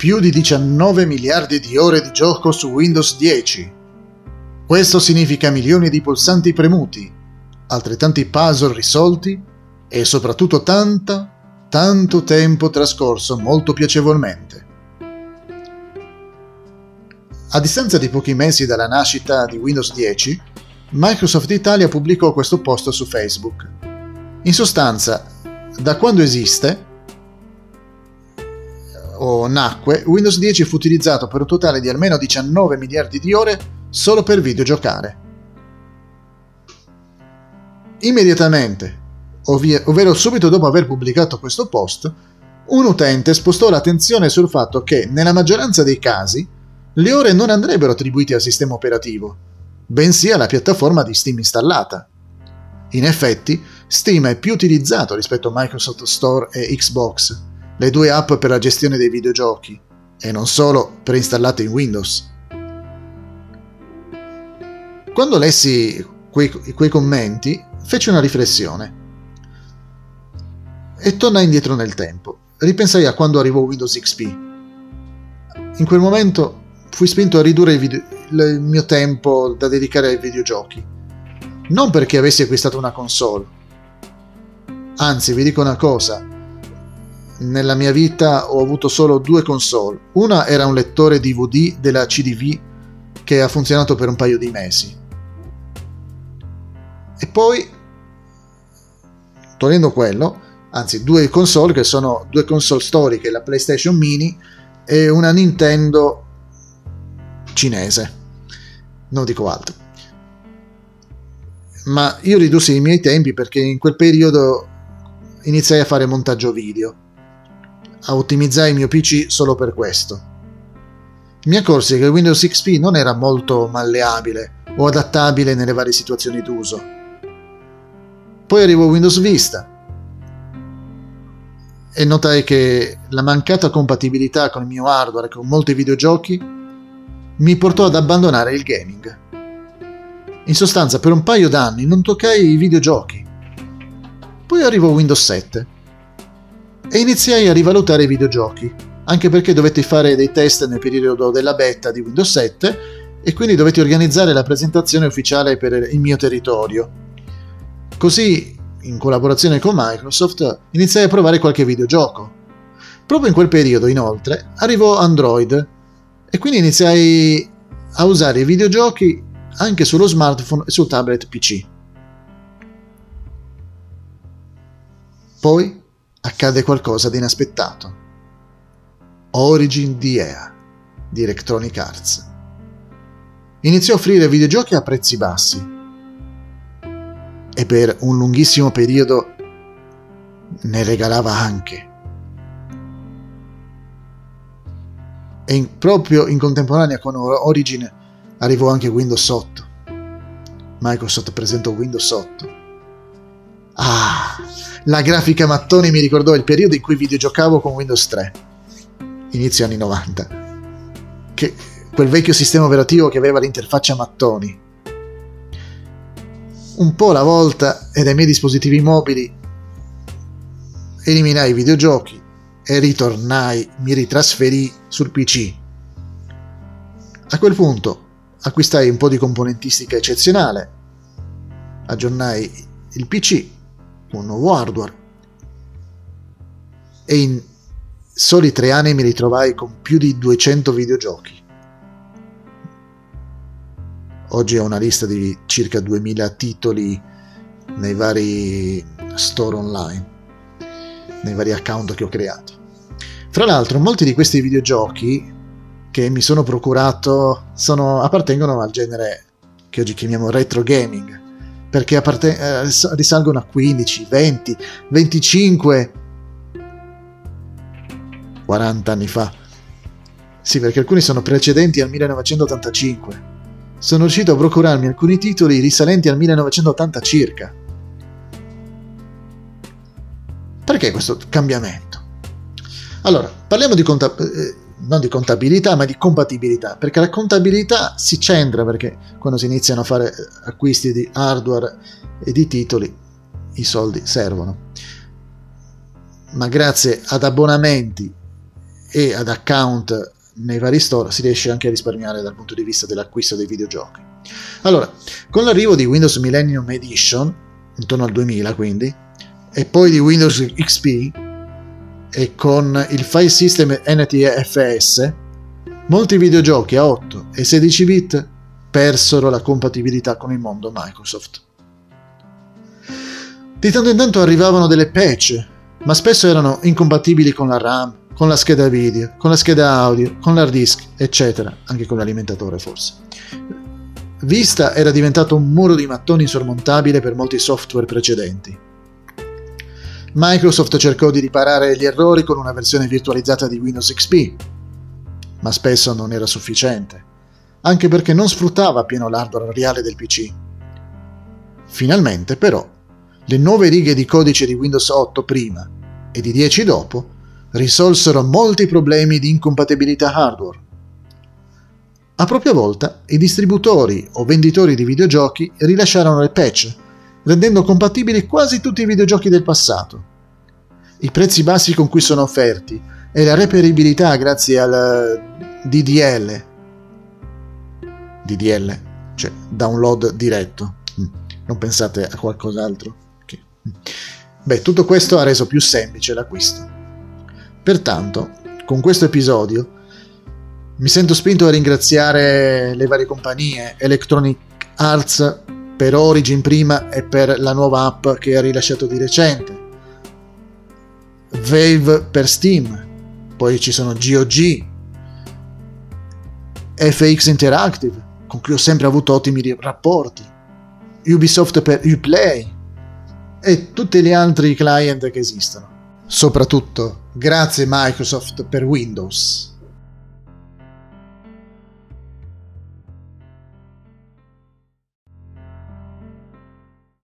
più di 19 miliardi di ore di gioco su Windows 10. Questo significa milioni di pulsanti premuti, altrettanti puzzle risolti e soprattutto tanta, tanto tempo trascorso molto piacevolmente. A distanza di pochi mesi dalla nascita di Windows 10, Microsoft Italia pubblicò questo post su Facebook. In sostanza, da quando esiste, o nacque, Windows 10 fu utilizzato per un totale di almeno 19 miliardi di ore solo per videogiocare. Immediatamente, ovvia, ovvero subito dopo aver pubblicato questo post, un utente spostò l'attenzione sul fatto che, nella maggioranza dei casi, le ore non andrebbero attribuite al sistema operativo, bensì alla piattaforma di Steam installata. In effetti, Steam è più utilizzato rispetto a Microsoft Store e Xbox, le due app per la gestione dei videogiochi, e non solo preinstallate in Windows. Quando lessi quei, quei commenti, feci una riflessione e tornai indietro nel tempo. Ripensai a quando arrivò Windows XP. In quel momento fui spinto a ridurre il, video, il mio tempo da dedicare ai videogiochi. Non perché avessi acquistato una console. Anzi, vi dico una cosa, nella mia vita ho avuto solo due console. Una era un lettore DVD della CDV che ha funzionato per un paio di mesi. E poi, togliendo quello, anzi due console che sono due console storiche, la PlayStation Mini e una Nintendo cinese. Non dico altro. Ma io ridussi i miei tempi perché in quel periodo iniziai a fare montaggio video a ottimizzare il mio PC solo per questo. Mi accorsi che Windows XP non era molto malleabile o adattabile nelle varie situazioni d'uso. Poi arrivò Windows Vista e notai che la mancata compatibilità con il mio hardware e con molti videogiochi mi portò ad abbandonare il gaming. In sostanza, per un paio d'anni non toccai i videogiochi. Poi arrivò Windows 7 e iniziai a rivalutare i videogiochi, anche perché dovetti fare dei test nel periodo della beta di Windows 7 e quindi dovetti organizzare la presentazione ufficiale per il mio territorio. Così, in collaborazione con Microsoft, iniziai a provare qualche videogioco. Proprio in quel periodo, inoltre, arrivò Android e quindi iniziai a usare i videogiochi anche sullo smartphone e sul tablet PC. Poi accade qualcosa di inaspettato. Origin di EA di Electronic Arts iniziò a offrire videogiochi a prezzi bassi e per un lunghissimo periodo ne regalava anche. E in, proprio in contemporanea con Origin arrivò anche Windows 8. Microsoft presentò Windows 8. Ah, la grafica mattoni mi ricordò il periodo in cui videogiocavo con Windows 3, inizio anni 90. Che, quel vecchio sistema operativo che aveva l'interfaccia mattoni. Un po' alla volta e dai miei dispositivi mobili eliminai i videogiochi e ritornai, mi ritrasferì sul PC. A quel punto acquistai un po' di componentistica eccezionale, aggiornai il PC un nuovo hardware e in soli tre anni mi ritrovai con più di 200 videogiochi. Oggi ho una lista di circa 2000 titoli nei vari store online, nei vari account che ho creato. Fra l'altro, molti di questi videogiochi che mi sono procurato sono, appartengono al genere che oggi chiamiamo retro gaming, perché apparte- eh, risalgono a 15, 20, 25, 40 anni fa. Sì, perché alcuni sono precedenti al 1985. Sono riuscito a procurarmi alcuni titoli risalenti al 1980 circa. Perché questo cambiamento? Allora, parliamo di contabilità. Eh, non di contabilità, ma di compatibilità, perché la contabilità si centra perché quando si iniziano a fare acquisti di hardware e di titoli i soldi servono. Ma grazie ad abbonamenti e ad account nei vari store si riesce anche a risparmiare dal punto di vista dell'acquisto dei videogiochi. Allora, con l'arrivo di Windows Millennium Edition, intorno al 2000 quindi, e poi di Windows XP, e con il file system NTFS, molti videogiochi a 8 e 16 bit persero la compatibilità con il mondo Microsoft. Di tanto in tanto arrivavano delle patch, ma spesso erano incompatibili con la RAM, con la scheda video, con la scheda audio, con l'hard disk, eccetera, anche con l'alimentatore forse. Vista era diventato un muro di mattoni insormontabile per molti software precedenti. Microsoft cercò di riparare gli errori con una versione virtualizzata di Windows XP, ma spesso non era sufficiente, anche perché non sfruttava appieno l'hardware reale del PC. Finalmente, però, le nuove righe di codice di Windows 8 prima e di 10 dopo risolsero molti problemi di incompatibilità hardware. A propria volta, i distributori o venditori di videogiochi rilasciarono le patch, rendendo compatibili quasi tutti i videogiochi del passato. I prezzi bassi con cui sono offerti e la reperibilità grazie al DDL, DDL, cioè download diretto, mm. non pensate a qualcos'altro. Mm. Beh, tutto questo ha reso più semplice l'acquisto. Pertanto, con questo episodio mi sento spinto a ringraziare le varie compagnie, Electronic Arts per Origin prima e per la nuova app che ha rilasciato di recente, Valve per Steam, poi ci sono GOG, FX Interactive, con cui ho sempre avuto ottimi rapporti, Ubisoft per Uplay e tutti gli altri client che esistono. Soprattutto, grazie Microsoft per Windows.